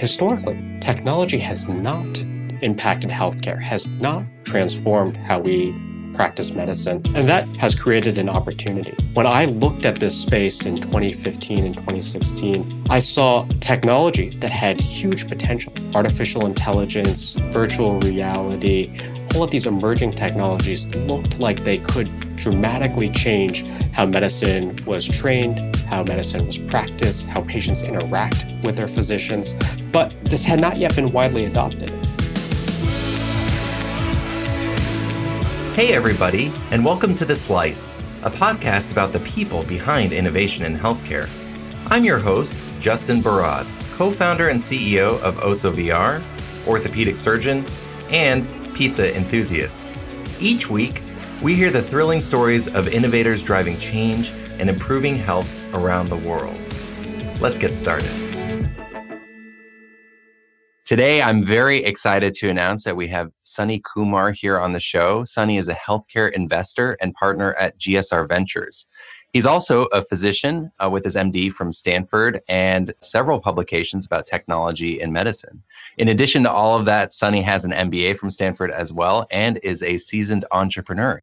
historically, technology has not impacted healthcare, has not transformed how we practice medicine. And that has created an opportunity. When I looked at this space in 2015 and 2016, I saw technology that had huge potential artificial intelligence, virtual reality, all of these emerging technologies looked like they could dramatically change how medicine was trained, how medicine was practiced, how patients interact with their physicians. But this had not yet been widely adopted. Hey, everybody, and welcome to The Slice, a podcast about the people behind innovation in healthcare. I'm your host, Justin Barad, co founder and CEO of Osso VR, orthopedic surgeon, and pizza enthusiast. Each week, we hear the thrilling stories of innovators driving change and improving health around the world. Let's get started. Today, I'm very excited to announce that we have Sunny Kumar here on the show. Sunny is a healthcare investor and partner at GSR Ventures. He's also a physician uh, with his MD from Stanford and several publications about technology and medicine. In addition to all of that, Sunny has an MBA from Stanford as well and is a seasoned entrepreneur.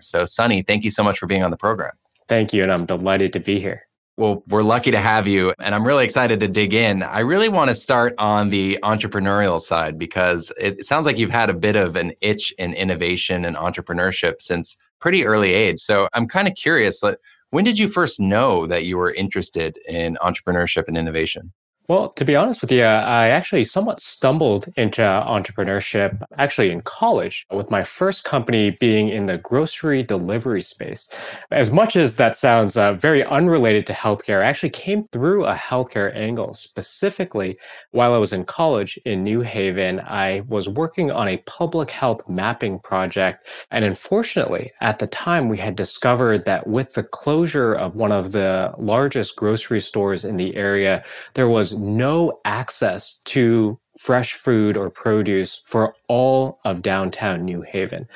So, Sunny, thank you so much for being on the program. Thank you, and I'm delighted to be here. Well, we're lucky to have you, and I'm really excited to dig in. I really want to start on the entrepreneurial side because it sounds like you've had a bit of an itch in innovation and entrepreneurship since pretty early age. So I'm kind of curious, like, when did you first know that you were interested in entrepreneurship and innovation? Well, to be honest with you, I actually somewhat stumbled into entrepreneurship actually in college, with my first company being in the grocery delivery space. As much as that sounds uh, very unrelated to healthcare, I actually came through a healthcare angle. Specifically, while I was in college in New Haven, I was working on a public health mapping project. And unfortunately, at the time, we had discovered that with the closure of one of the largest grocery stores in the area, there was no access to fresh food or produce for all of downtown New Haven.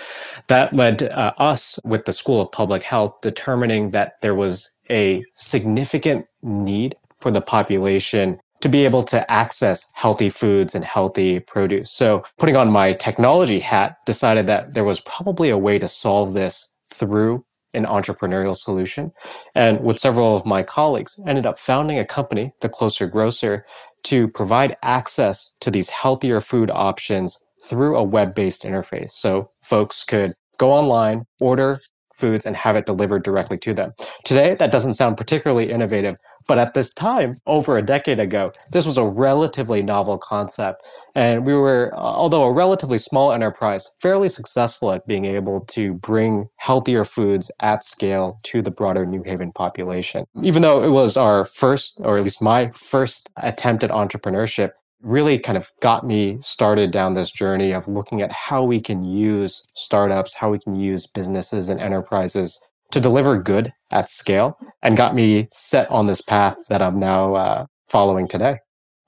That led uh, us with the School of Public Health determining that there was a significant need for the population to be able to access healthy foods and healthy produce. So, putting on my technology hat, decided that there was probably a way to solve this through an entrepreneurial solution. And with several of my colleagues, ended up founding a company, The Closer Grocer, to provide access to these healthier food options through a web-based interface. So folks could go online, order foods, and have it delivered directly to them. Today, that doesn't sound particularly innovative, but at this time, over a decade ago, this was a relatively novel concept. And we were, uh, although a relatively small enterprise, fairly successful at being able to bring healthier foods at scale to the broader New Haven population. Even though it was our first, or at least my first attempt at entrepreneurship, really kind of got me started down this journey of looking at how we can use startups, how we can use businesses and enterprises to deliver good at scale and got me set on this path that I'm now uh, following today.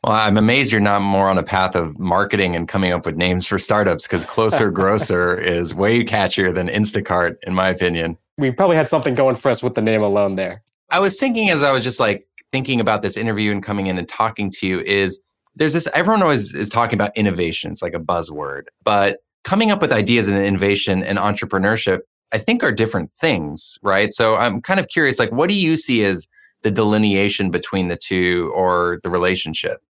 Well, I'm amazed you're not more on a path of marketing and coming up with names for startups because Closer Grocer is way catchier than Instacart, in my opinion. We probably had something going for us with the name alone there. I was thinking as I was just like thinking about this interview and coming in and talking to you is there's this everyone always is talking about innovation. It's like a buzzword, but coming up with ideas and innovation and entrepreneurship I think are different things, right? So I'm kind of curious, like, what do you see as the delineation between the two or the relationship?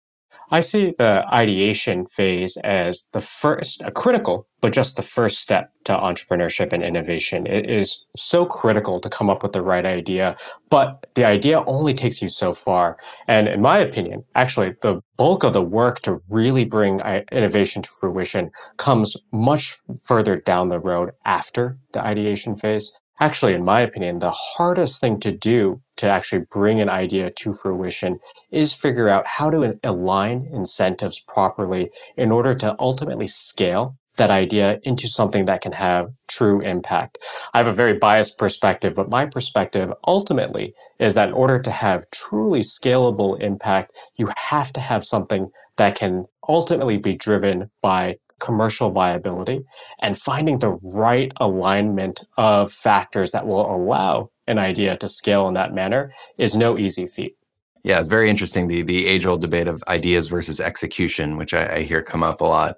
I see the ideation phase as the first, a critical, but just the first step to entrepreneurship and innovation. It is so critical to come up with the right idea, but the idea only takes you so far. And in my opinion, actually, the bulk of the work to really bring uh, innovation to fruition comes much further down the road after the ideation phase actually, in my opinion, the hardest thing to do to actually bring an idea to fruition is figure out how to align incentives properly in order to ultimately scale that idea into something that can have true impact. I have a very biased perspective, but my perspective ultimately is that in order to have truly scalable impact, you have to have something that can ultimately be driven by commercial viability and finding the right alignment of factors that will allow an idea to scale in that manner is no easy feat. Yeah, it's very interesting the the age old debate of ideas versus execution, which I, I hear come up a lot.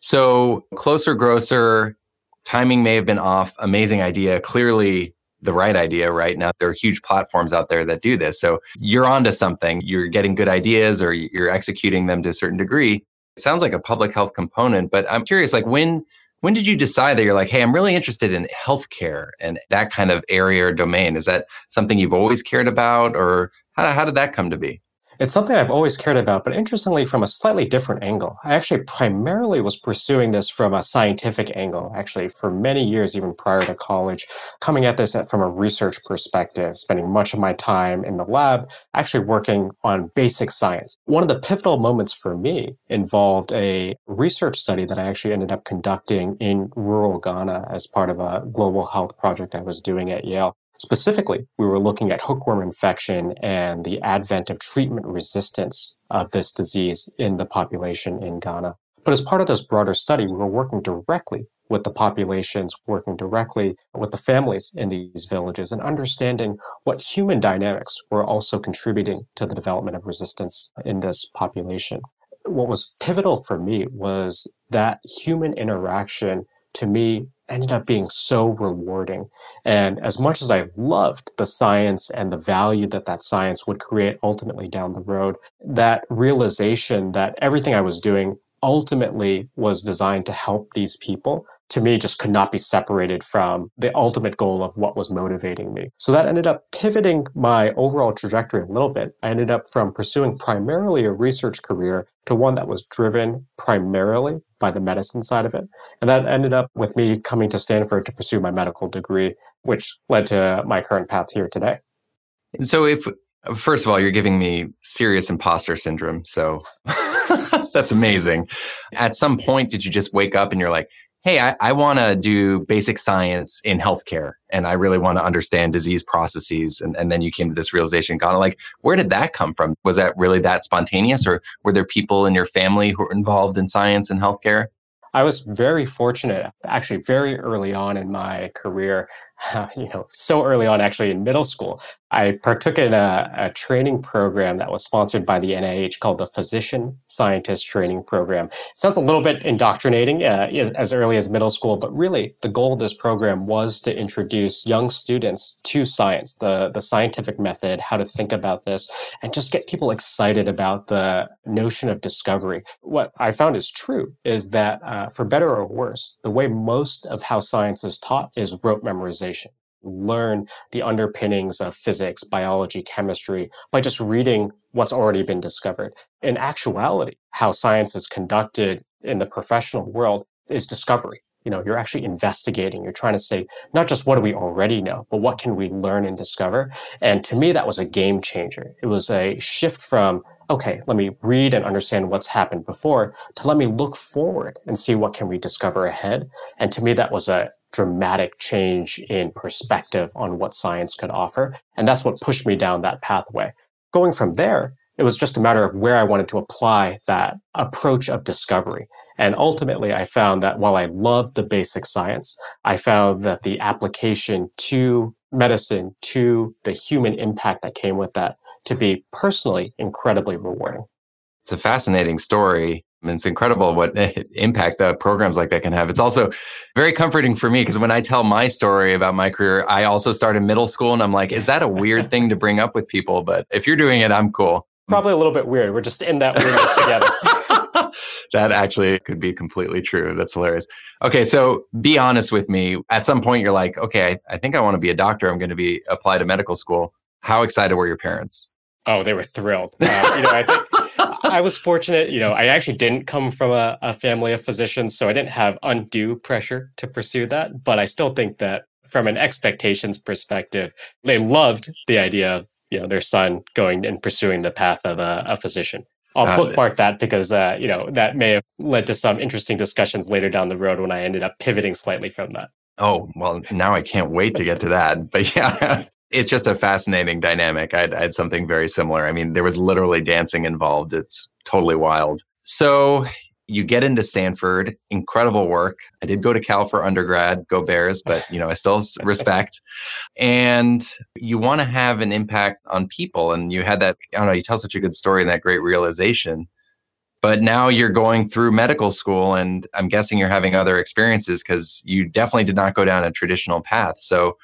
So closer, Grocer, timing may have been off. Amazing idea, clearly the right idea right now. There are huge platforms out there that do this. So you're onto something. You're getting good ideas or you're executing them to a certain degree. It sounds like a public health component, but I'm curious, like when when did you decide that you're like, hey, I'm really interested in healthcare and that kind of area or domain? Is that something you've always cared about, or how, how did that come to be? It's something I've always cared about, but interestingly, from a slightly different angle. I actually primarily was pursuing this from a scientific angle, actually, for many years, even prior to college, coming at this from a research perspective, spending much of my time in the lab, actually working on basic science. One of the pivotal moments for me involved a research study that I actually ended up conducting in rural Ghana as part of a global health project I was doing at Yale. Specifically, we were looking at hookworm infection and the advent of treatment resistance of this disease in the population in Ghana. But as part of this broader study, we were working directly with the populations, working directly with the families in these villages and understanding what human dynamics were also contributing to the development of resistance in this population. What was pivotal for me was that human interaction to me ended up being so rewarding. And as much as I loved the science and the value that that science would create ultimately down the road, that realization that everything I was doing ultimately was designed to help these people to me just could not be separated from the ultimate goal of what was motivating me. So that ended up pivoting my overall trajectory a little bit. I ended up from pursuing primarily a research career to one that was driven primarily by the medicine side of it. And that ended up with me coming to Stanford to pursue my medical degree, which led to my current path here today. And so if first of all, you're giving me serious imposter syndrome. So that's amazing. At some point, did you just wake up and you're like, hey, I, I want to do basic science in healthcare and I really want to understand disease processes. And, and then you came to this realization, kind of like, where did that come from? Was that really that spontaneous or were there people in your family who were involved in science and healthcare? I was very fortunate, actually, very early on in my career, you know, so early on, actually, in middle school, I partook in a, a, training program that was sponsored by the NIH called the Physician Scientist Training Program. It sounds a little bit indoctrinating uh, as, as, early as middle school, but really the goal of this program was to introduce young students to science, the, the scientific method, how to think about this, and just get people excited about the notion of discovery. What I found is true is that, uh, for better or worse, the way most of how science is taught is rote memorization learn the underpinnings of physics, biology, chemistry by just reading what's already been discovered. In actuality, how science is conducted in the professional world is discovery. You know, you're actually investigating. You're trying to say not just what do we already know, but what can we learn and discover. And to me, that was a game changer. It was a shift from okay, let me read and understand what's happened before to let me look forward and see what can we discover ahead. And to me, that was a dramatic change in perspective on what science could offer. And that's what pushed me down that pathway. Going from there, it was just a matter of where I wanted to apply that approach of discovery. And ultimately, I found that while I loved the basic science, I found that the application to medicine, to the human impact that came with that, to be personally incredibly rewarding. It's a fascinating story. It's incredible what impact uh, programs like that can have. It's also very comforting for me because when I tell my story about my career, I also started middle school and I'm like, is that a weird thing to bring up with people? But if you're doing it, I'm cool. Probably a little bit weird. We're just in that weirdness together. that actually could be completely true. That's hilarious. Okay, so be honest with me. At some point, you're like, okay, I, I think I want to be a doctor. I'm going to be apply to medical school. How excited were your parents? Oh, they were thrilled. Uh, you know, I think I was fortunate, you know, I actually didn't come from a, a, family of physicians, so I didn't have undue pressure to pursue that. But I still think that from an expectations perspective, they loved the idea of, you know, their son going and pursuing the path of a, a physician. I'll bookmark that because, uh, you know, that may have led to some interesting discussions later down the road when I ended up pivoting slightly from that. Oh, well, now I can't wait to get to that. But yeah, it's just a fascinating dynamic. I had, something very similar. I mean, there was literally dancing involved. It's totally wild. So you get into Stanford, incredible work. I did go to Cal for undergrad, go Bears, but you know, I still respect. And you want to have an impact on people. And you had that, I don't know, you tell such a good story and that great realization. But now you're going through medical school, and I'm guessing you're having other experiences because you definitely did not go down a traditional path. So,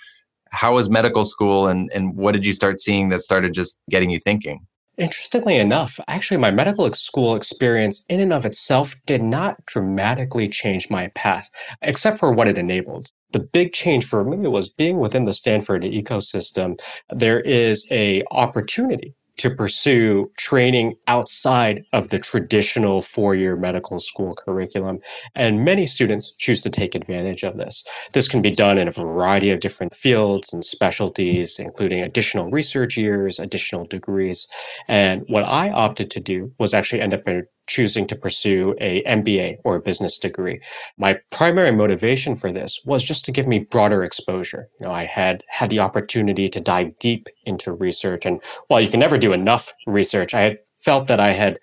how was medical school, and, and what did you start seeing that started just getting you thinking? Interestingly enough, actually, my medical school experience in and of itself did not dramatically change my path, except for what it enabled. The big change for me was being within the Stanford ecosystem. There is a opportunity to pursue training outside of the traditional four year medical school curriculum. And many students choose to take advantage of this. This can be done in a variety of different fields and specialties, including additional research years, additional degrees. And what I opted to do was actually end up choosing to pursue a MBA or a business degree. My primary motivation for this was just to give me broader exposure. You know, I had had the opportunity to dive deep into research and while you can never do enough research, I had felt that I had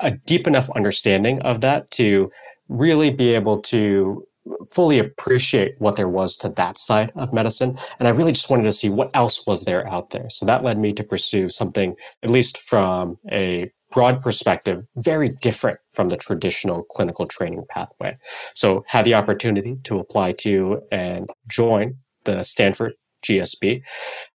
a deep enough understanding of that to really be able to fully appreciate what there was to that side of medicine. And I really just wanted to see what else was there out there. So that led me to pursue something, at least from a broad perspective, very different from the traditional clinical training pathway. So had the opportunity to apply to and join the Stanford GSB.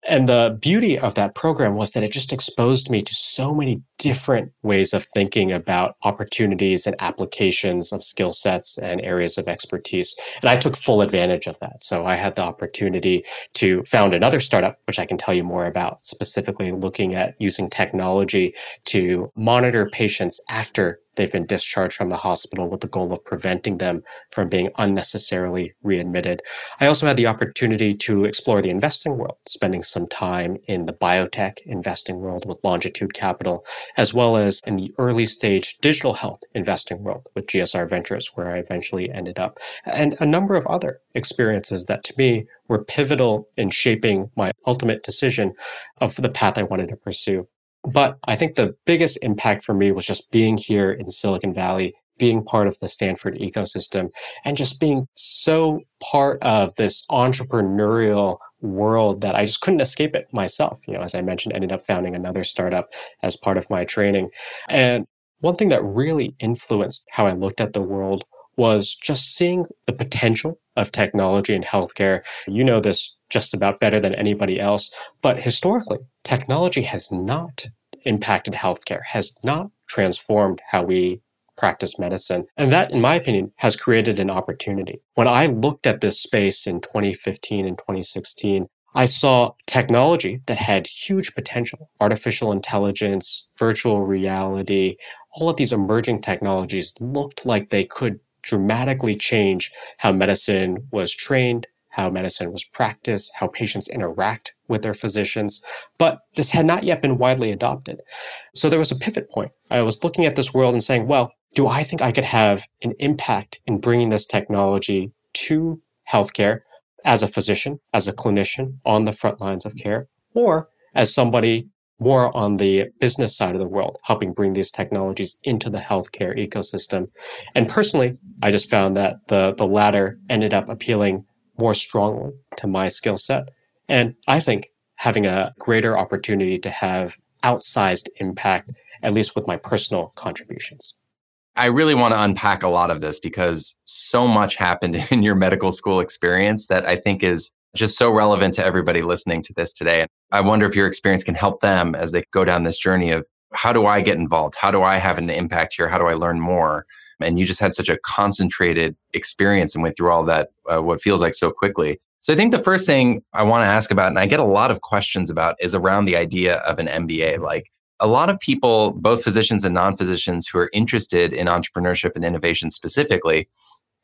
And the beauty of that program was that it just exposed me to so many different ways of thinking about opportunities and applications of skill sets and areas of expertise. And I took full advantage of that. So I had the opportunity to found another startup, which I can tell you more about, specifically looking at using technology to monitor patients after they've been discharged from the hospital with the goal of preventing them from being unnecessarily readmitted. I also had the opportunity to explore the investing world, spending some time in the biotech investing world with Longitude Capital, as well as in the early stage digital health investing world with GSR Ventures, where I eventually ended up, and a number of other experiences that to me were pivotal in shaping my ultimate decision of the path I wanted to pursue. But I think the biggest impact for me was just being here in Silicon Valley, being part of the Stanford ecosystem, and just being so part of this entrepreneurial world that I just couldn't escape it myself. You know, as I mentioned, ended up founding another startup as part of my training. And one thing that really influenced how I looked at the world was just seeing the potential of technology in healthcare. You know this just about better than anybody else. But historically, technology has not impacted healthcare, has not transformed how we practice medicine. And that, in my opinion, has created an opportunity. When I looked at this space in 2015 and 2016, I saw technology that had huge potential. Artificial intelligence, virtual reality, all of these emerging technologies looked like they could dramatically change how medicine was trained, how medicine was practiced, how patients interact with their physicians. But this had not yet been widely adopted. So there was a pivot point. I was looking at this world and saying, well, do I think I could have an impact in bringing this technology to healthcare as a physician, as a clinician on the front lines of care, or as somebody more on the business side of the world, helping bring these technologies into the healthcare ecosystem. And personally, I just found that the, the latter ended up appealing more strongly to my skill set. And I think having a greater opportunity to have outsized impact, at least with my personal contributions. I really want to unpack a lot of this because so much happened in your medical school experience that I think is just so relevant to everybody listening to this today. I wonder if your experience can help them as they go down this journey of how do I get involved? How do I have an impact here? How do I learn more? And you just had such a concentrated experience and went through all that, uh, what feels like so quickly. So I think the first thing I want to ask about, and I get a lot of questions about, is around the idea of an MBA. Like a lot of people, both physicians and non physicians who are interested in entrepreneurship and innovation specifically,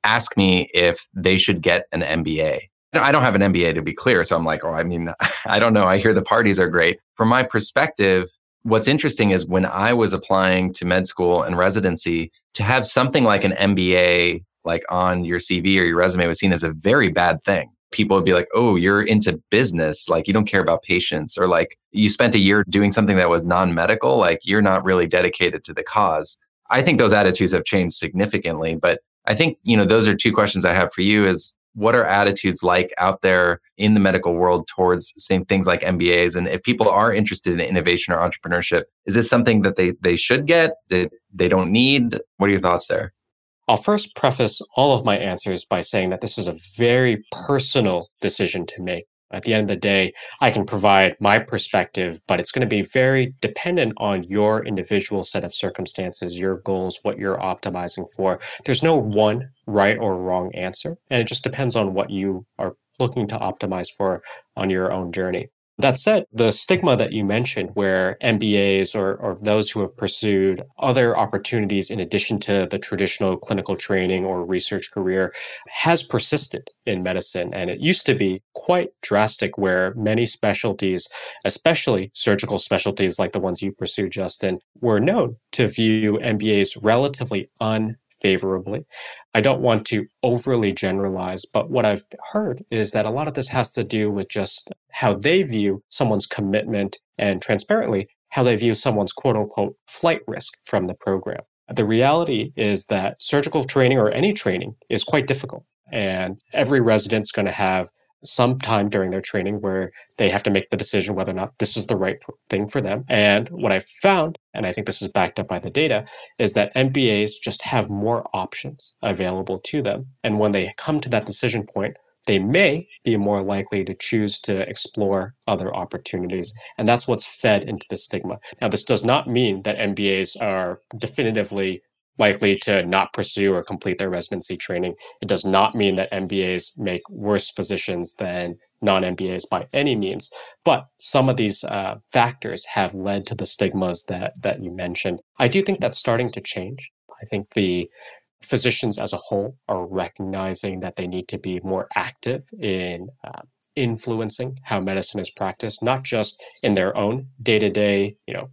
ask me if they should get an MBA. I don't have an MBA to be clear. So I'm like, oh, I mean, I don't know. I hear the parties are great. From my perspective, what's interesting is when I was applying to med school and residency, to have something like an MBA like on your CV or your resume was seen as a very bad thing. People would be like, oh, you're into business. Like, you don't care about patients. Or like, you spent a year doing something that was non medical. Like, you're not really dedicated to the cause. I think those attitudes have changed significantly. But I think, you know, those are two questions I have for you is what are attitudes like out there in the medical world towards same things like MBAs? And if people are interested in innovation or entrepreneurship, is this something that they, they should get, that they don't need? What are your thoughts there? I'll first preface all of my answers by saying that this is a very personal decision to make. At the end of the day, I can provide my perspective, but it's going to be very dependent on your individual set of circumstances, your goals, what you're optimizing for. There's no one right or wrong answer, and it just depends on what you are looking to optimize for on your own journey. That said, the stigma that you mentioned, where MBAs or, or those who have pursued other opportunities in addition to the traditional clinical training or research career, has persisted in medicine. And it used to be quite drastic, where many specialties, especially surgical specialties like the ones you pursue, Justin, were known to view MBAs relatively un favorably. I don't want to overly generalize, but what I've heard is that a lot of this has to do with just how they view someone's commitment and transparently how they view someone's quote unquote flight risk from the program. The reality is that surgical training or any training is quite difficult. And every resident's going to have some time during their training where they have to make the decision whether or not this is the right thing for them. And what I found, and I think this is backed up by the data, is that MBAs just have more options available to them. And when they come to that decision point, they may be more likely to choose to explore other opportunities. And that's what's fed into the stigma. Now, this does not mean that MBAs are definitively likely to not pursue or complete their residency training. It does not mean that MBAs make worse physicians than non MBAs by any means, but some of these uh, factors have led to the stigmas that that you mentioned. I do think that's starting to change. I think the physicians as a whole are recognizing that they need to be more active in uh, influencing how medicine is practiced, not just in their own day to day, you know,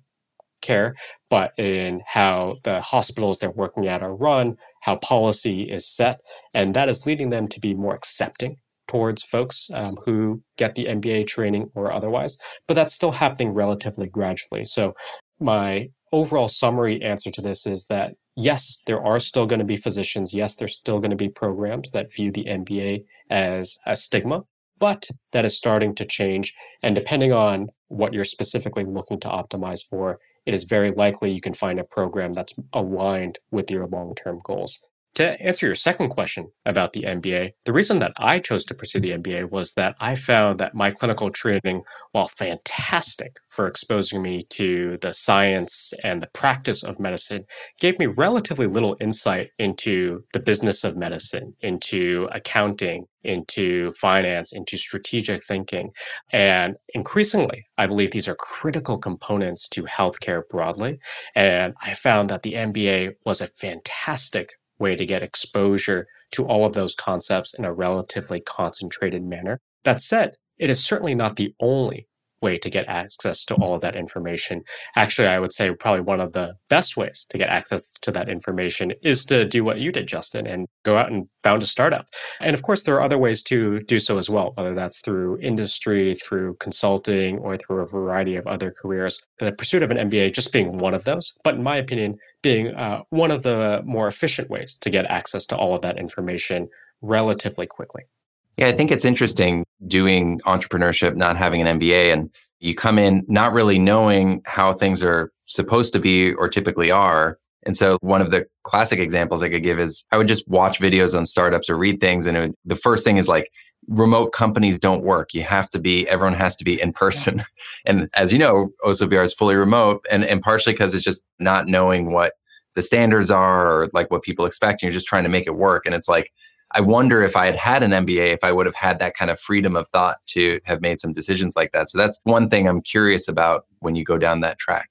care, but in how the hospitals they're working at are run, how policy is set. And that is leading them to be more accepting towards folks um, who get the MBA training or otherwise. But that's still happening relatively gradually. So, my overall summary answer to this is that yes, there are still going to be physicians. Yes, there's still going to be programs that view the MBA as a stigma, but that is starting to change. And depending on what you're specifically looking to optimize for, it is very likely you can find a program that's aligned with your long term goals. To answer your second question about the MBA, the reason that I chose to pursue the MBA was that I found that my clinical training, while fantastic for exposing me to the science and the practice of medicine, gave me relatively little insight into the business of medicine, into accounting, into finance, into strategic thinking. And increasingly, I believe these are critical components to healthcare broadly. And I found that the MBA was a fantastic way to get exposure to all of those concepts in a relatively concentrated manner. That said, it is certainly not the only way to get access to all of that information. Actually, I would say probably one of the best ways to get access to that information is to do what you did, Justin, and go out and found a startup. And of course, there are other ways to do so as well, whether that's through industry, through consulting, or through a variety of other careers. The pursuit of an MBA just being one of those, but in my opinion, being uh, one of the more efficient ways to get access to all of that information relatively quickly. Yeah, I think it's interesting doing entrepreneurship, not having an MBA, and you come in not really knowing how things are supposed to be or typically are. And so, one of the classic examples I could give is I would just watch videos on startups or read things. And would, the first thing is like, remote companies don't work. You have to be, everyone has to be in person. and as you know, Osso VR is fully remote, and, and partially because it's just not knowing what the standards are or like what people expect. And you're just trying to make it work. And it's like, I wonder if I had had an MBA, if I would have had that kind of freedom of thought to have made some decisions like that. So that's one thing I'm curious about when you go down that track.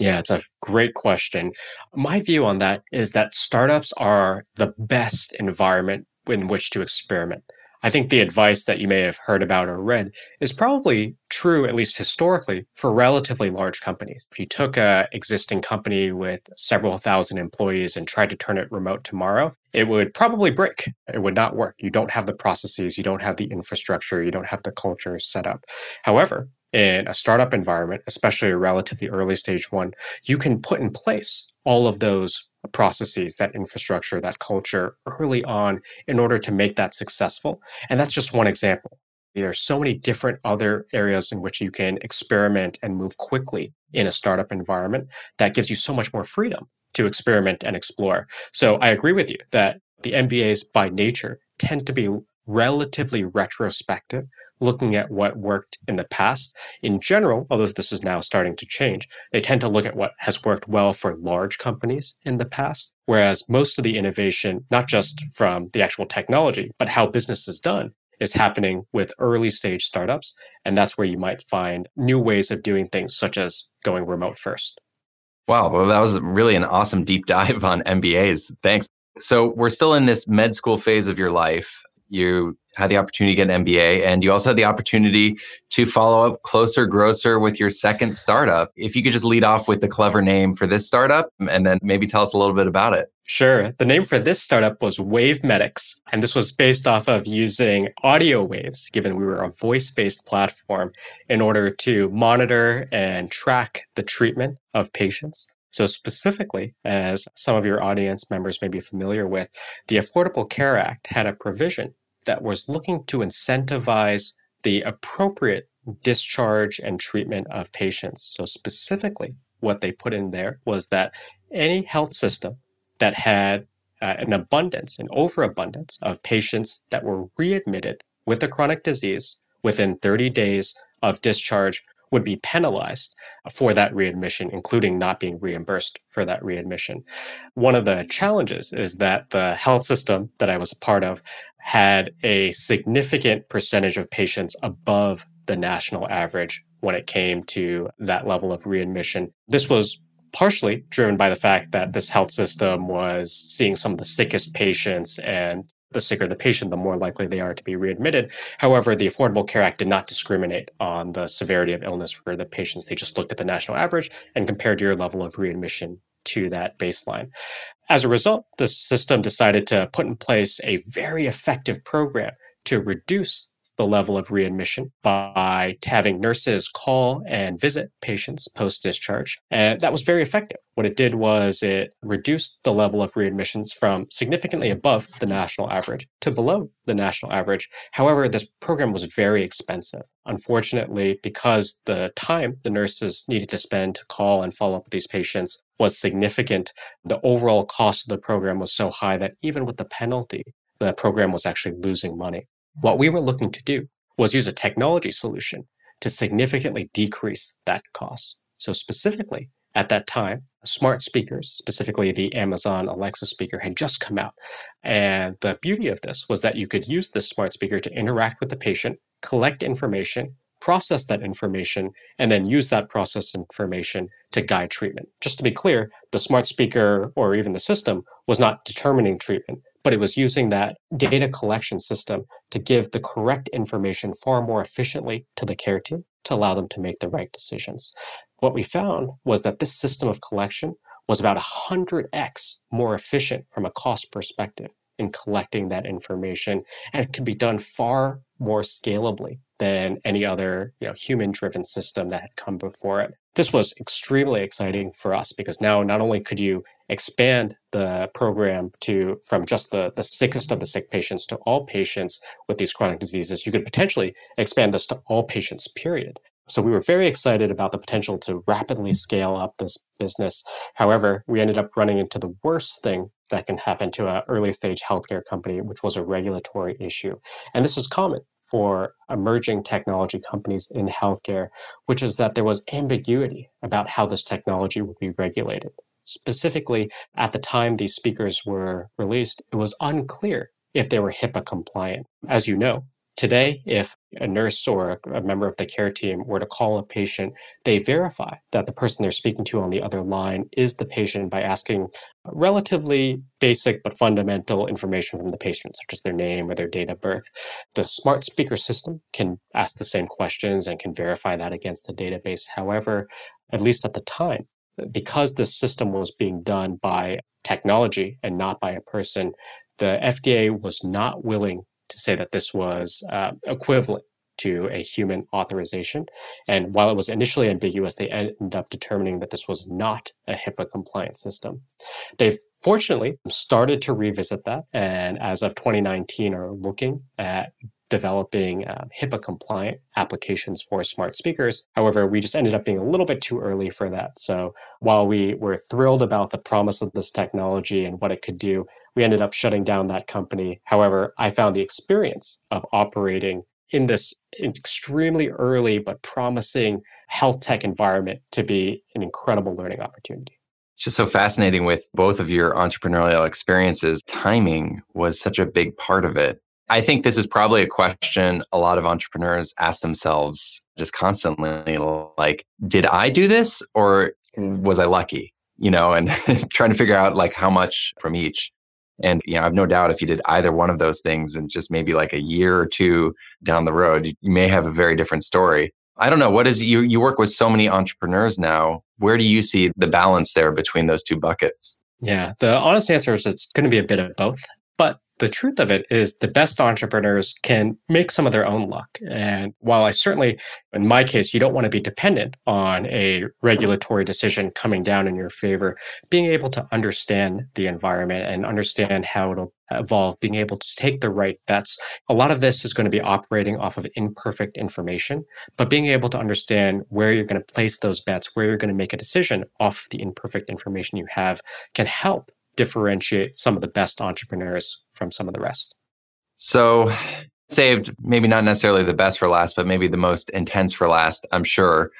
Yeah, it's a great question. My view on that is that startups are the best environment in which to experiment. I think the advice that you may have heard about or read is probably true, at least historically, for relatively large companies. If you took a existing company with several thousand employees and tried to turn it remote tomorrow, it would probably break. It would not work. You don't have the processes, you don't have the infrastructure, you don't have the culture set up. However, in a startup environment, especially a relatively early stage one, you can put in place all of those processes, that infrastructure, that culture early on in order to make that successful. And that's just one example. There are so many different other areas in which you can experiment and move quickly in a startup environment that gives you so much more freedom to experiment and explore. So I agree with you that the MBAs by nature tend to be relatively retrospective, looking at what worked in the past. In general, although this is now starting to change, they tend to look at what has worked well for large companies in the past. Whereas most of the innovation, not just from the actual technology, but how business is done, is happening with early stage startups. And that's where you might find new ways of doing things, such as going remote first. Wow. Well, that was really an awesome deep dive on MBAs. Thanks. So, we're still in this med school phase of your life. You had the opportunity to get an MBA, and you also had the opportunity to follow up Closer Grocer with your second startup. If you could just lead off with the clever name for this startup and then maybe tell us a little bit about it. Sure. The name for this startup was Wave Medics, and this was based off of using audio waves, given we were a voice based platform, in order to monitor and track the treatment of patients. So, specifically, as some of your audience members may be familiar with, the Affordable Care Act had a provision that was looking to incentivize the appropriate discharge and treatment of patients. So, specifically, what they put in there was that any health system that had uh, an abundance, an overabundance of patients that were readmitted with a chronic disease within 30 days of discharge would be penalized for that readmission, including not being reimbursed for that readmission. One of the mm-hmm. challenges is that the health system that I was a part of had a significant percentage of patients above the national average when it came to that level of readmission. This was partially driven by the fact that this health system was seeing some of the sickest patients and the sicker the patient, the more likely they are to be readmitted. However, the Affordable Care Act did not discriminate on the severity of illness for the patients. They just looked at the national average and compared your level of readmission to that baseline. As a result, the system decided to put in place a very effective program to reduce the level of readmission by having nurses call and visit patients post discharge. And that was very effective. What it did was it reduced the level of readmissions from significantly above the national average to below the national average. However, this program was very expensive. Unfortunately, because the time the nurses needed to spend to call and follow up with these patients was significant, the overall cost of the program was so high that even with the penalty, the program was actually losing money. What we were looking to do was use a technology solution to significantly decrease that cost. So specifically, at that time, smart speakers, specifically the Amazon Alexa speaker, had just come out. And the beauty of this was that you could use this smart speaker to interact with the patient, collect information, process that information, and then use that process information to guide treatment. Just to be clear, the smart speaker or even the system was not determining treatment, but it was using that data collection system to give the correct information far more efficiently to the care team to allow them to make the right decisions. What we found was that this system of collection was about 100x more efficient from a cost perspective in collecting that information and it could be done far more scalably than any other you know, human driven system that had come before it. This was extremely exciting for us because now not only could you expand the program to from just the, the sickest of the sick patients to all patients with these chronic diseases, you could potentially expand this to all patients, period. So we were very excited about the potential to rapidly scale up this business. However, we ended up running into the worst thing that can happen to an early stage healthcare company, which was a regulatory issue. And this is common for emerging technology companies in healthcare, which is that there was ambiguity about how this technology would be regulated. Specifically, at the time these speakers were released, it was unclear if they were HIPAA compliant. As you know, Today, if a nurse or a member of the care team were to call a patient, they verify that the person they're speaking to on the other line is the patient by asking relatively basic but fundamental information from the patient, such as their name or their date of birth. The smart speaker system can ask the same questions and can verify that against the database. However, at least at the time, because this system was being done by technology and not by a person, the FDA was not willing to say that this was uh, equivalent to a human authorization. And while it was initially ambiguous, they ended up determining that this was not a HIPAA compliant system. They've fortunately started to revisit that and as of 2019 are looking at developing uh, HIPAA compliant applications for smart speakers. However, we just ended up being a little bit too early for that. So while we were thrilled about the promise of this technology and what it could do, we ended up shutting down that company. However, I found the experience of operating in this extremely early but promising health tech environment to be an incredible learning opportunity. It's just so fascinating with both of your entrepreneurial experiences. Timing was such a big part of it. I think this is probably a question a lot of entrepreneurs ask themselves just constantly like, did I do this or was I lucky? You know, and trying to figure out like how much from each. And, you know, I've no doubt if you did either one of those things and just maybe like a year or two down the road, you may have a very different story. I don't know. What is you, you work with so many entrepreneurs now. Where do you see the balance there between those two buckets? Yeah, the honest answer is it's going to be a bit of both. But the truth of it is the best entrepreneurs can make some of their own luck. And while I certainly, in my case, you don't want to be dependent on a regulatory decision coming down in your favor, being able to understand the environment and understand how it'll evolve, being able to take the right bets. A lot of this is going to be operating off of imperfect information, but being able to understand where you're going to place those bets, where you're going to make a decision off the imperfect information you have can help differentiate some of the best entrepreneurs from some of the rest? So, saved maybe not necessarily the best for last, but maybe the most intense for last, I'm sure.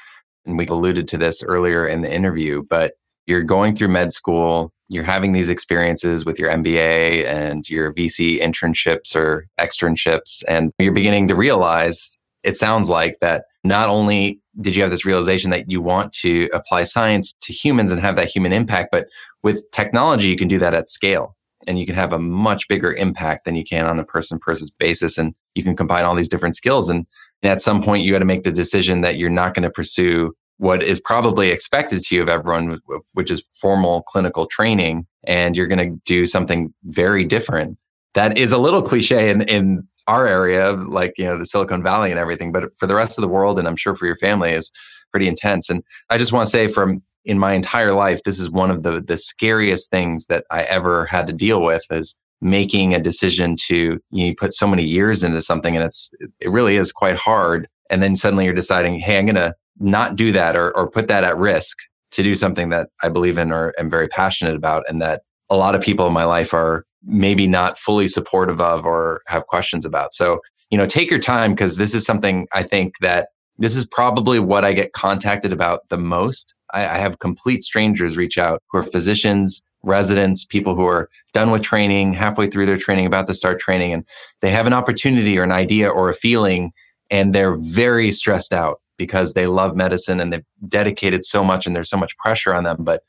And we alluded to this earlier in the interview, but you're going through med school, you're having these experiences with your MBA and your VC internships or externships, and you're beginning to realize it sounds like that not only did you have this realization that you want to apply science to humans and have that human impact, but with technology, you can do that at scale and you can have a much bigger impact than you can on a person person basis. And you can combine all these different skills. And, and at some point, you got to make the decision that you're not going to pursue what is probably expected to you of everyone, which is formal clinical training, and you're going to do something very different. That is a little cliche in, in our area, like you know the Silicon Valley and everything, but for the rest of the world, and I'm sure for your family, is pretty intense. And I just want to say, from in my entire life, this is one of the the scariest things that I ever had to deal with is making a decision to you, know, put so many years into something and it's it really is quite hard. And then suddenly you're deciding, hey, I'm gonna not do that or or put that at risk to do something that I believe in or am very passionate about and that a lot of people in my life are maybe mm-hmm. not fully supportive of or have questions about. So, you know, take your time because this is something I think that this is probably what I get contacted about the most. I, I have complete strangers reach out who are physicians, residents, people who are done with training, halfway through their training, about to start training, and they have an opportunity or an idea or a feeling, and they're very stressed out because they love medicine and they've dedicated so much and there's so much pressure on them. But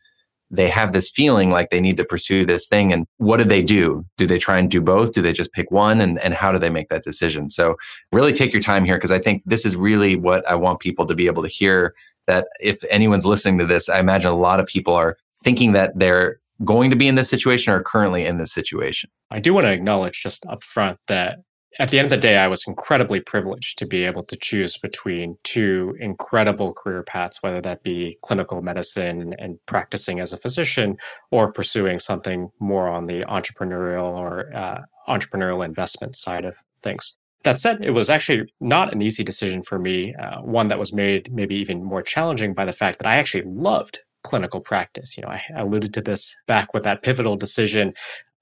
they have this feeling like they need to pursue this thing. And what do they do? Do they try and do both? Do they just pick one? And, and how do they make that decision? So, really take your time here because I think this is really what I want people to be able to hear. That if anyone's listening to this, I imagine a lot of people are thinking that they're going to be in this situation or currently in this situation. I do want to acknowledge just up front that at the end of the day, I was incredibly privileged to be able to choose between two incredible career paths, whether that be clinical medicine and practicing as a physician, or pursuing something more on the entrepreneurial or uh, entrepreneurial investment side of things. That said, it was actually not an easy decision for me, uh, one that was made maybe even more challenging by the fact that I actually loved clinical practice. You know, I alluded to this back with that pivotal decision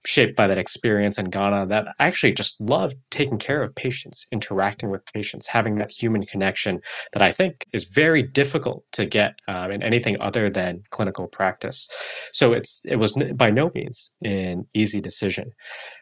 shaped by that experience in Ghana that I actually just love taking care of patients, interacting with patients, having that human connection that I think is very difficult to get um, in anything other than clinical practice. So it's it was by no means an easy decision.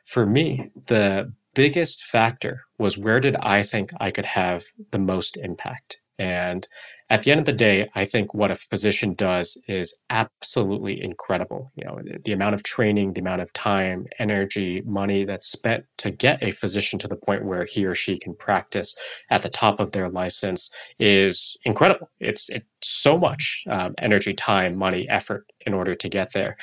For me, the biggest factor was where did I think I could have the most impact? And at the end of the day, I think what a physician does is absolutely incredible. You know, the amount of training, the amount of time, energy, money that's spent to get a physician to the point where he or she can practice at the top of their license is incredible. It's, it's so much um, energy, time, money, effort in order to get there.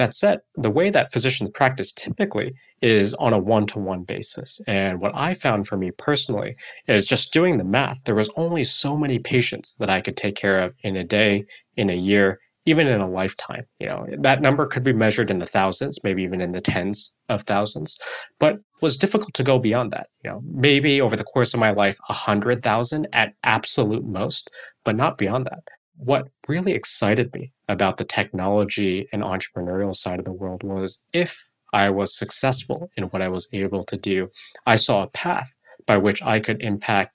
That said, the way that physicians practice typically is on a one to one basis. And what I found for me personally is just doing the math, there was only so many patients that I could take care of in a day, in a year, even in a lifetime. You know, that number could be measured in the thousands, maybe even in the tens of thousands, but was difficult to go beyond that. You know, maybe over the course of my life, a hundred thousand at absolute most, but not beyond that. What really excited me about the technology and entrepreneurial side of the world was if I was successful in what I was able to do, I saw a path by which I could impact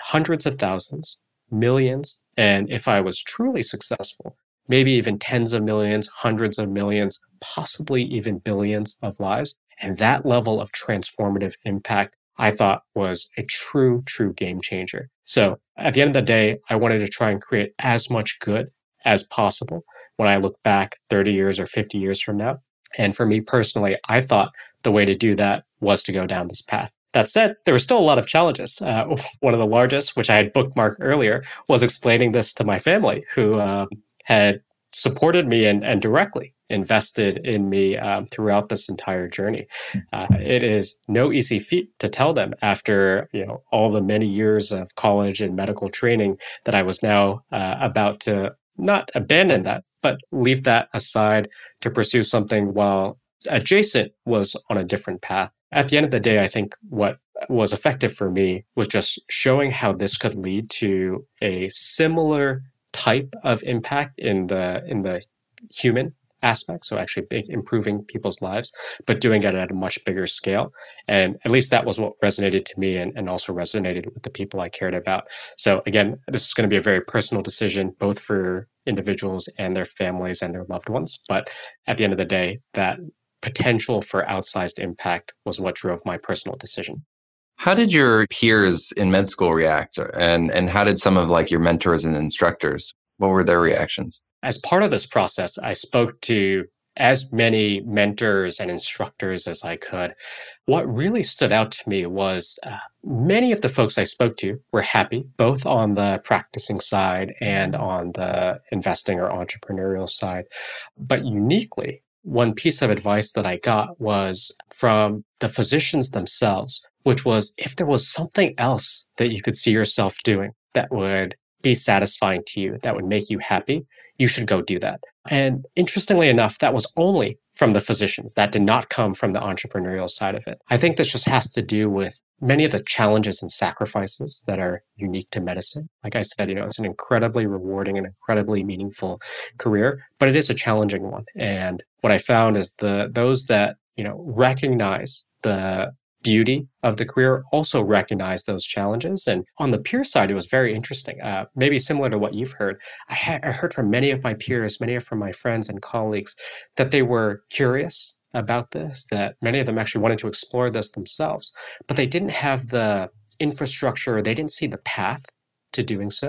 hundreds of thousands, millions, and if I was truly successful, maybe even tens of millions, hundreds of millions, possibly even billions of lives. And that level of transformative impact I thought was a true, true game changer. So at the end of the day, I wanted to try and create as much good as possible when I look back 30 years or 50 years from now. And for me personally, I thought the way to do that was to go down this path. That said, there were still a lot of challenges. Uh, one of the largest, which I had bookmarked earlier, was explaining this to my family, who um, had supported me and, and directly invested in me um, throughout this entire journey. Hmm. Uh, it is no easy feat to tell them after you know all the many years of college and medical training that I was now uh, about to not abandon that, but leave that aside to pursue something while adjacent was on a different path. At the end of the day, I think what was effective for me was just showing how this could lead to a similar type of impact in the in the human aspect so actually improving people's lives but doing it at a much bigger scale. And at least that was what resonated to me and, and also resonated with the people i cared about. So again this is going to be a very personal decision both for individuals and their families and their loved ones. But at the end of the day that potential for outsized impact was what drove my personal decision. How did your peers in med school react? And and how did some of like your mentors and instructors what were their reactions as part of this process, I spoke to as many mentors and instructors as I could. What really stood out to me was uh, many of the folks I spoke to were happy, both on the practicing side and on the investing or entrepreneurial side. But uniquely, one piece of advice that I got was from the physicians themselves, which was if there was something else that you could see yourself doing that would be satisfying to you, that would make you happy, you should go do that. And interestingly enough, that was only from the physicians. That did not come from the entrepreneurial side of it. I think this just has to do with many of the challenges and sacrifices that are unique to medicine. Like I said, you know, it's an incredibly rewarding and incredibly meaningful career, but it is a challenging one. And what I found is the those that, you know, recognize the beauty of the career also recognize those challenges. And on the peer side, it was very interesting. Uh, maybe similar to what you've heard. I, ha- I heard from many of my peers, many from my friends and colleagues, that they were curious about this, that many of them actually wanted to explore this themselves, but they didn't have the infrastructure, they didn't see the path to doing so.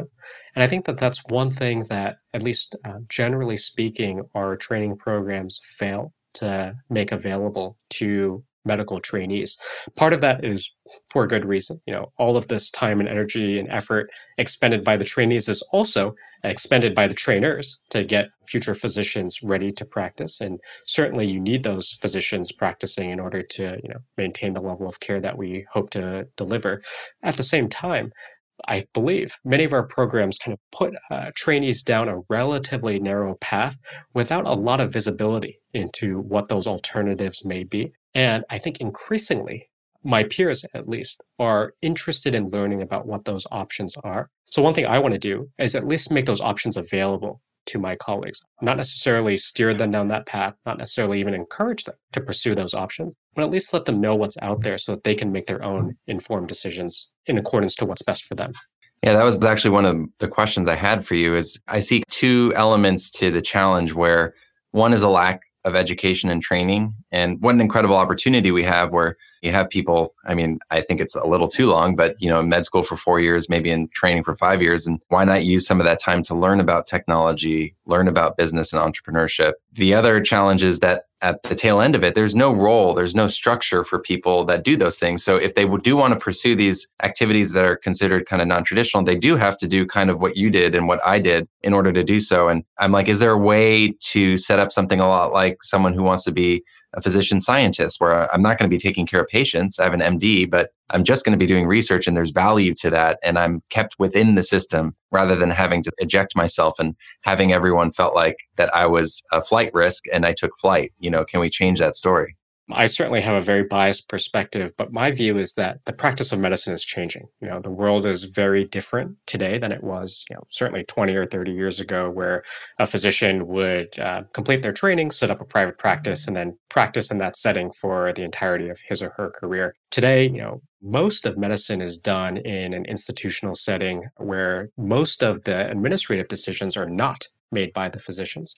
And I think that that's one thing that, at least uh, generally speaking, our training programs fail to make available to medical trainees. Part of that is for a good reason. You know, all of this time and energy and effort expended by the trainees is also expended by the trainers to get future physicians ready to practice. And certainly you need those physicians practicing in order to, you know, maintain the level of care that we hope to deliver. At the same time, I believe many of our programs kind of put uh, trainees down a relatively narrow path without a lot of visibility into what those alternatives may be. And I think increasingly, my peers at least are interested in learning about what those options are. So, one thing I want to do is at least make those options available to my colleagues, not necessarily steer them down that path, not necessarily even encourage them to pursue those options, but at least let them know what's out there so that they can make their own informed decisions in accordance to what's best for them. Yeah, that was actually one of the questions I had for you is I see two elements to the challenge where one is a lack of education and training. And what an incredible opportunity we have where you have people, I mean, I think it's a little too long, but you know, in med school for four years, maybe in training for five years. And why not use some of that time to learn about technology, learn about business and entrepreneurship? The other challenge is that at the tail end of it, there's no role, there's no structure for people that do those things. So if they do want to pursue these activities that are considered kind of non-traditional, they do have to do kind of what you did and what I did in order to do so. And I'm like, is there a way to set up something a lot like someone who wants to be a physician scientist where I'm not going to be taking care of patients. I have an MD, but I'm just going to be doing research and there's value to that. And I'm kept within the system rather than having to eject myself and having everyone felt like that I was a flight risk and I took flight. You know, can we change that story? I certainly have a very biased perspective, but my view is that the practice of medicine is changing. You know, the world is very different today than it was, you know, certainly 20 or 30 years ago, where a physician would uh, complete their training, set up a private practice, and then practice in that setting for the entirety of his or her career. Today, you know, most of medicine is done in an institutional setting where most of the administrative decisions are not made by the physicians.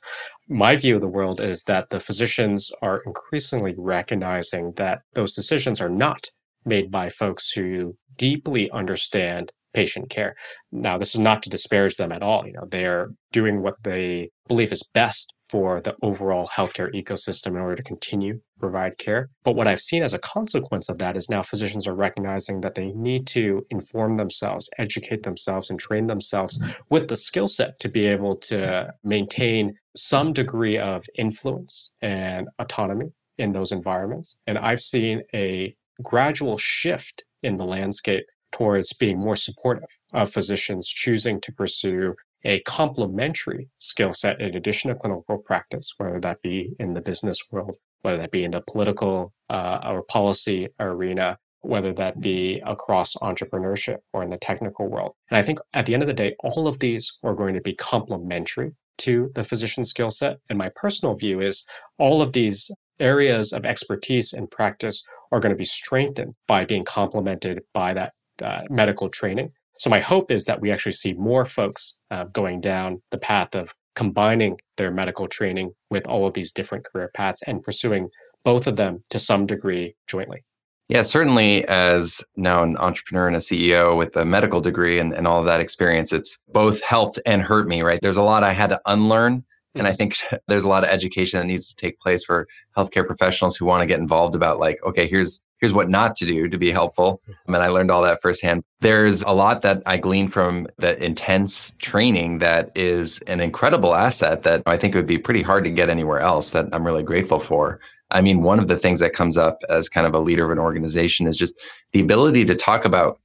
My view of the world is that the physicians are increasingly recognizing that those decisions are not made by folks who deeply understand patient care. Now, this is not to disparage them at all. You know, they are doing what they believe is best for the overall healthcare ecosystem in order to continue to provide care. But what I've seen as a consequence of that is now physicians are recognizing that they need to inform themselves, educate themselves, and train themselves mm-hmm. with the skill set to be able to maintain some degree of influence and autonomy in those environments. And I've seen a gradual shift in the landscape towards being more supportive of physicians choosing to pursue a complementary skill set in addition to clinical practice, whether that be in the business world, whether that be in the political uh, or policy arena, whether that be across entrepreneurship or in the technical world. And I think at the end of the day, all of these are going to be complementary to the physician skill set. And my personal view is all of these areas of expertise and practice are going to be strengthened by being complemented by that uh, medical training. So my hope is that we actually see more folks uh, going down the path of combining their medical training with all of these different career paths and pursuing both of them to some degree jointly. Yeah, certainly as now an entrepreneur and a CEO with a medical degree and, and all of that experience, it's both helped and hurt me, right? There's a lot I had to unlearn and I think there's a lot of education that needs to take place for healthcare professionals who want to get involved about like, okay, here's here's what not to do to be helpful. Mm-hmm. And I learned all that firsthand. There's a lot that I gleaned from that intense training that is an incredible asset that I think would be pretty hard to get anywhere else that I'm really grateful for. I mean, one of the things that comes up as kind of a leader of an organization is just the ability to talk about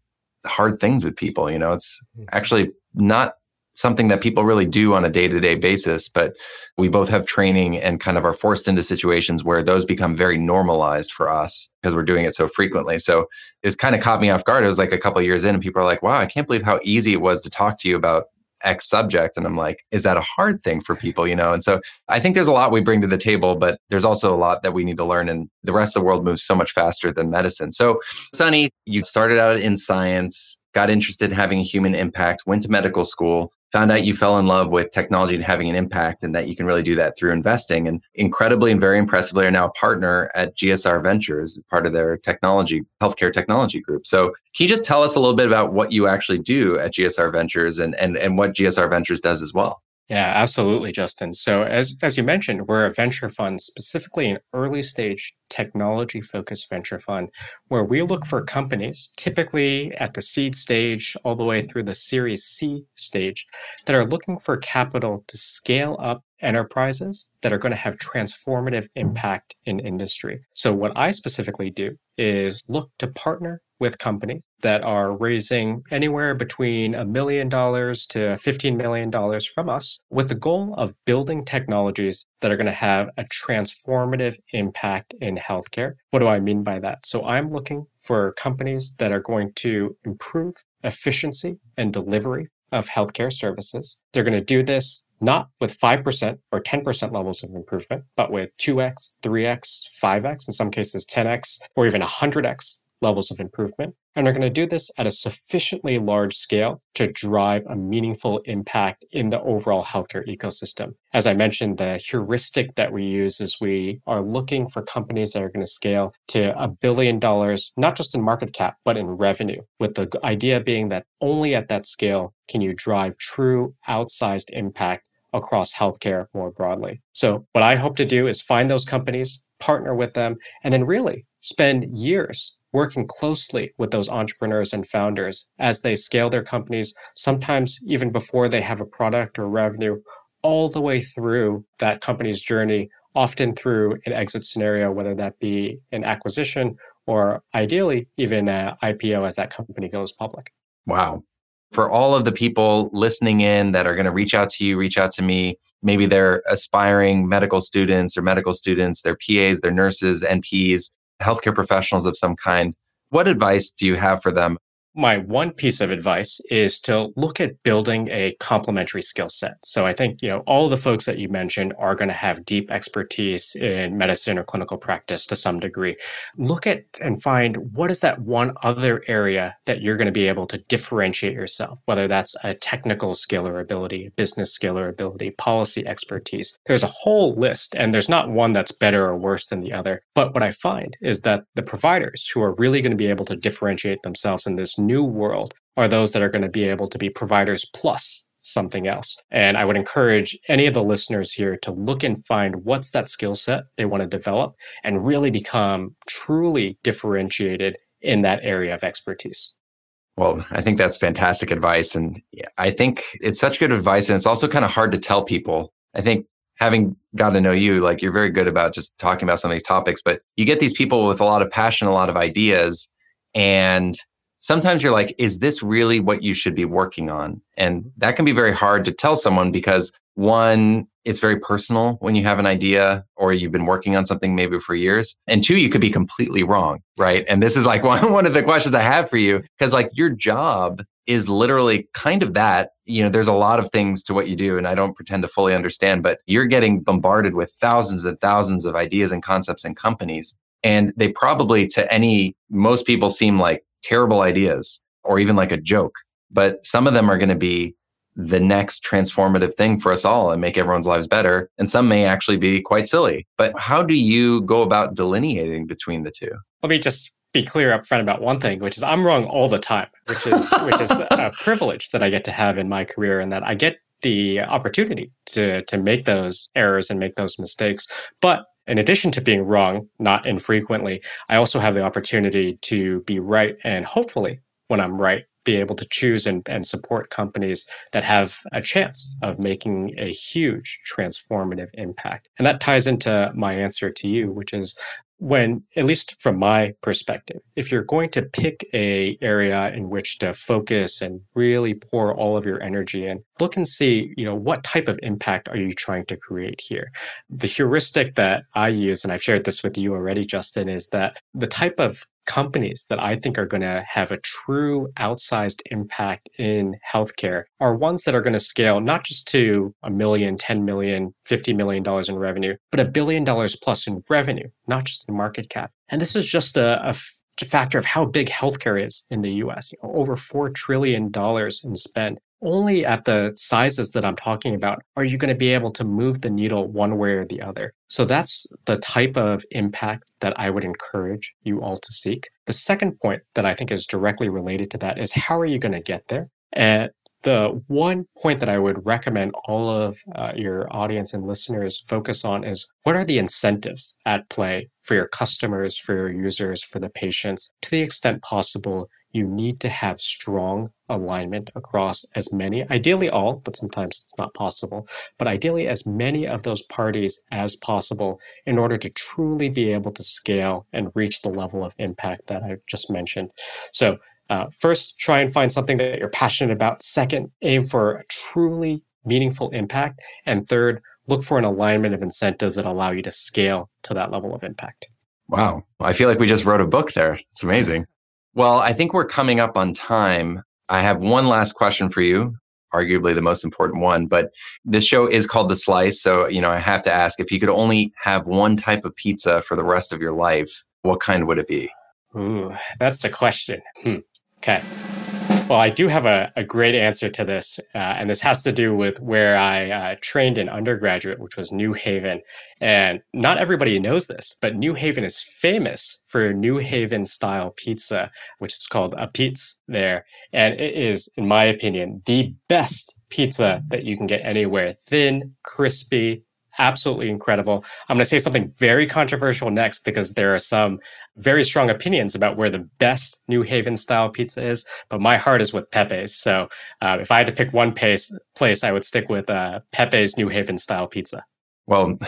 hard things with people. You know, it's mm-hmm. actually not something that people really do on a day-to-day basis but we both have training and kind of are forced into situations where those become very normalized for us because we're doing it so frequently so it's kind of caught me off guard it was like a couple years in and people are like wow i can't believe how easy it was to talk to you about X subject. And I'm like, is that a hard thing for people, you know? And so I think there's a lot we bring to the table, but there's also a lot that we need to learn. And the rest of the world moves so much faster than medicine. So, Sunny, you started out in science, got interested in having a human impact, went to medical school, found out you fell in love with technology and having an impact and that you can really do that through investing. And incredibly and very impressively are now a partner at gsr ventures part of their technology healthcare technology group. So can you just tell us a little bit about what you actually do at gsr ventures and, and, and what gsr ventures does as well? Yeah, absolutely, Justin. So as as you mentioned, we're a venture fund, specifically an early stage technology focused venture fund, where we look for companies, typically at the seed stage all the way through the Series C stage, that are looking for capital to scale up enterprises that are going to have transformative impact in industry. So what I specifically do is look to partner with companies that are raising anywhere between a million dollars to $15 million from us with the goal of building technologies that are going to have a transformative impact in healthcare. What do I mean by that? So I'm looking for companies that are going to improve efficiency and delivery of healthcare services. They're going to do this not with 5% or 10% levels of improvement, but with 2x, 3x, 5x, in some cases 10x, or even 100x levels of improvement. And are going to do this at a sufficiently large scale to drive a meaningful impact in the overall healthcare ecosystem. As I mentioned, the heuristic that we use is we are looking for companies that are going to scale to a billion dollars, not just in market cap, but in revenue, with the idea being that only at that scale can you drive true outsized impact across healthcare more broadly. So, what I hope to do is find those companies, partner with them, and then really spend years working closely with those entrepreneurs and founders as they scale their companies, sometimes even before they have a product or revenue, all the way through that company's journey often through an exit scenario, whether that be an acquisition or ideally even an IPO as that company goes public. Wow. For all of the people listening in that are going to reach out to you, reach out to me, maybe they're aspiring medical students or medical students, they're PAs, they're nurses, NPs, healthcare professionals of some kind. What advice do you have for them my one piece of advice is to look at building a complementary skill set. So I think, you know, all the folks that you mentioned are going to have deep expertise in medicine or clinical practice to some degree. Look at and find what is that one other area that you're going to be able to differentiate yourself, whether that's a technical skill or ability, business skill or ability, policy expertise. There's a whole list and there's not one that's better or worse than the other. But what I find is that the providers who are really going to be able to differentiate themselves in this new world are those that are going to be able to be providers plus something else. And I would encourage any of the listeners here to look and find what's that skill set they want to develop and really become truly differentiated in that area of expertise. Well, I think that's fantastic advice. And I think it's such good advice. And it's also kind of hard to tell people. I think having got to know you, like you're very good about just talking about some of these topics, but you get these people with a lot of passion, a lot of ideas, and sometimes you're like, is this really what you should be working on? And that can be very hard to tell someone because one, it's very personal when you have an idea or you've been working on something maybe for years. And two, you could be completely wrong, right? And this is like one, one of the questions I have for you because like your job is literally kind of that. You know, there's a lot of things to what you do, and I don't pretend to fully understand, but you're getting bombarded with thousands and thousands of ideas and concepts and companies. And they probably, to any, most people seem like terrible ideas or even like a joke, but some of them are going to be the next transformative thing for us all and make everyone's lives better. And some may actually be quite silly. But how do you go about delineating between the two? Let me just be clear up front about one thing, which is I'm wrong all the time, which is which is a privilege that I get to have in my career and that I get the opportunity to to make those errors and make those mistakes. But in addition to being wrong, not infrequently, I also have the opportunity to be right and hopefully, when I'm right, be able to choose and, and support companies that have a chance of making a huge transformative impact. And that ties into my answer to you, which is when at least from my perspective if you're going to pick a area in which to focus and really pour all of your energy in look and see you know what type of impact are you trying to create here? The heuristic that i use and i've shared this with you already justin is that the type of companies that I think are going to have a true outsized impact in healthcare are ones that are going to scale not just to a million, 10 million, 50 million dollars in revenue, but a billion dollars plus in revenue, not just in market cap. And this is just a, a factor of how big healthcare is in the US, you know, over $4 trillion in spend only at the sizes that I'm talking about are you going to be able to move the needle one way or the other. So that's the type of impact that I would encourage you all to seek. The second point that I think is directly related to that is how are you going to get there? And the one point that I would recommend all of uh, your audience and listeners focus on is what are the incentives at play for your customers, for your users, for the patients? To the extent possible, you need to have strong alignment across as many, ideally all, but sometimes it's not possible, but ideally as many of those parties as possible in order to truly be able to scale and reach the level of impact that I just mentioned. So, uh, first, try and find something that you're passionate about. Second, aim for a truly meaningful impact. And third, look for an alignment of incentives that allow you to scale to that level of impact. Wow. I feel like we just wrote a book there. It's amazing. Well, I think we're coming up on time. I have one last question for you, arguably the most important one, but this show is called The Slice. So, you know, I have to ask if you could only have one type of pizza for the rest of your life, what kind would it be? Ooh, that's a question. Hmm. Okay. Well, I do have a, a great answer to this, uh, and this has to do with where I uh, trained in undergraduate, which was New Haven. And not everybody knows this, but New Haven is famous for New Haven style pizza, which is called apizza there. And it is, in my opinion, the best pizza that you can get anywhere thin, crispy, absolutely incredible. I'm going to say something very controversial next because there are some very strong opinions about where the best New Haven style pizza is, but my heart is with Pepe's. So uh, if I had to pick one pace, place, I would stick with uh, Pepe's New Haven style pizza. Well,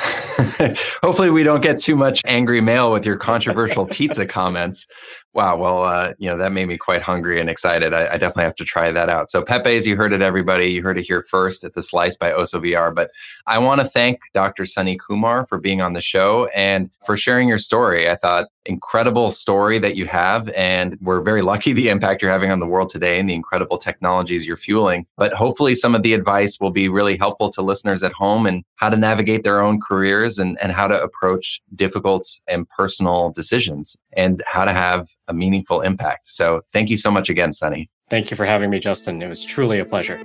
hopefully we don't get too much angry mail with your controversial pizza comments. Wow. Well, uh, you know, that made me quite hungry and excited. I, I, definitely have to try that out. So Pepe's, you heard it, everybody. You heard it here first at the Slice by Osso VR. But I want to thank Dr. Sunny Kumar for being on the show and for sharing your story. I thought incredible story that you have. And we're very lucky the impact you're having on the world today and the incredible technologies you're fueling. But hopefully some of the advice will be really helpful to listeners at home and how to navigate their own careers and, and how to approach difficult and personal decisions and how to have a meaningful impact. So thank you so much again, Sunny. Thank you for having me, Justin. It was truly a pleasure.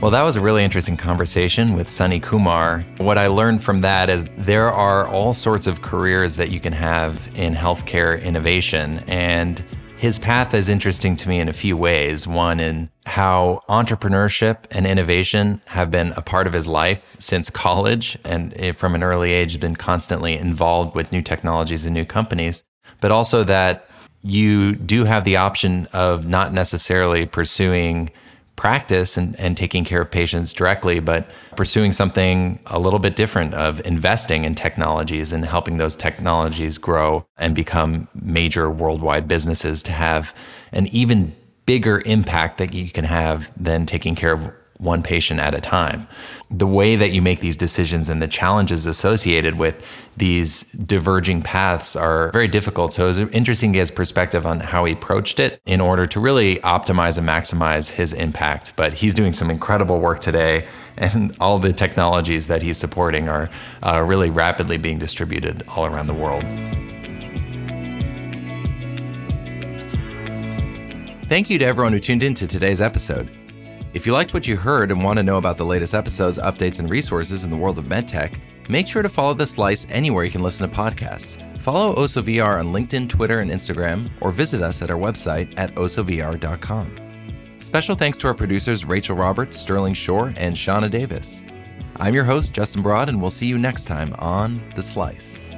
Well, that was a really interesting conversation with Sunny Kumar. What I learned from that is there are all sorts of careers that you can have in healthcare innovation. And his path is interesting to me in a few ways. One, in how entrepreneurship and innovation have been a part of his life since college and eh, from an early age been constantly involved with new technologies and new companies, but also that you do have the option of not necessarily pursuing practice and, and taking care of patients directly, but pursuing something a little bit different of investing in technologies and helping those technologies grow and become major worldwide businesses to have an even bigger impact that you can have than taking care of one patient at a time. The way that you make these decisions and the challenges associated with these diverging paths are very difficult. So it was interesting to get his perspective on how he approached it in order to really optimize and maximize his impact. But he's doing some incredible work today, and all the technologies that he's supporting are uh, really rapidly being distributed all around the world. Thank you to everyone who tuned in to today's episode. If you liked what you heard and want to know about the latest episodes, updates, and resources in the world of medtech, make sure to follow The Slice anywhere you can listen to podcasts. Follow Osso VR on LinkedIn, Twitter, and Instagram, or visit us at our website at ossovr.com. Special thanks to our producers Rachel Roberts, Sterling Shore, and Shauna Davis. I'm your host, Justin Barad, and we'll see you next time on The Slice.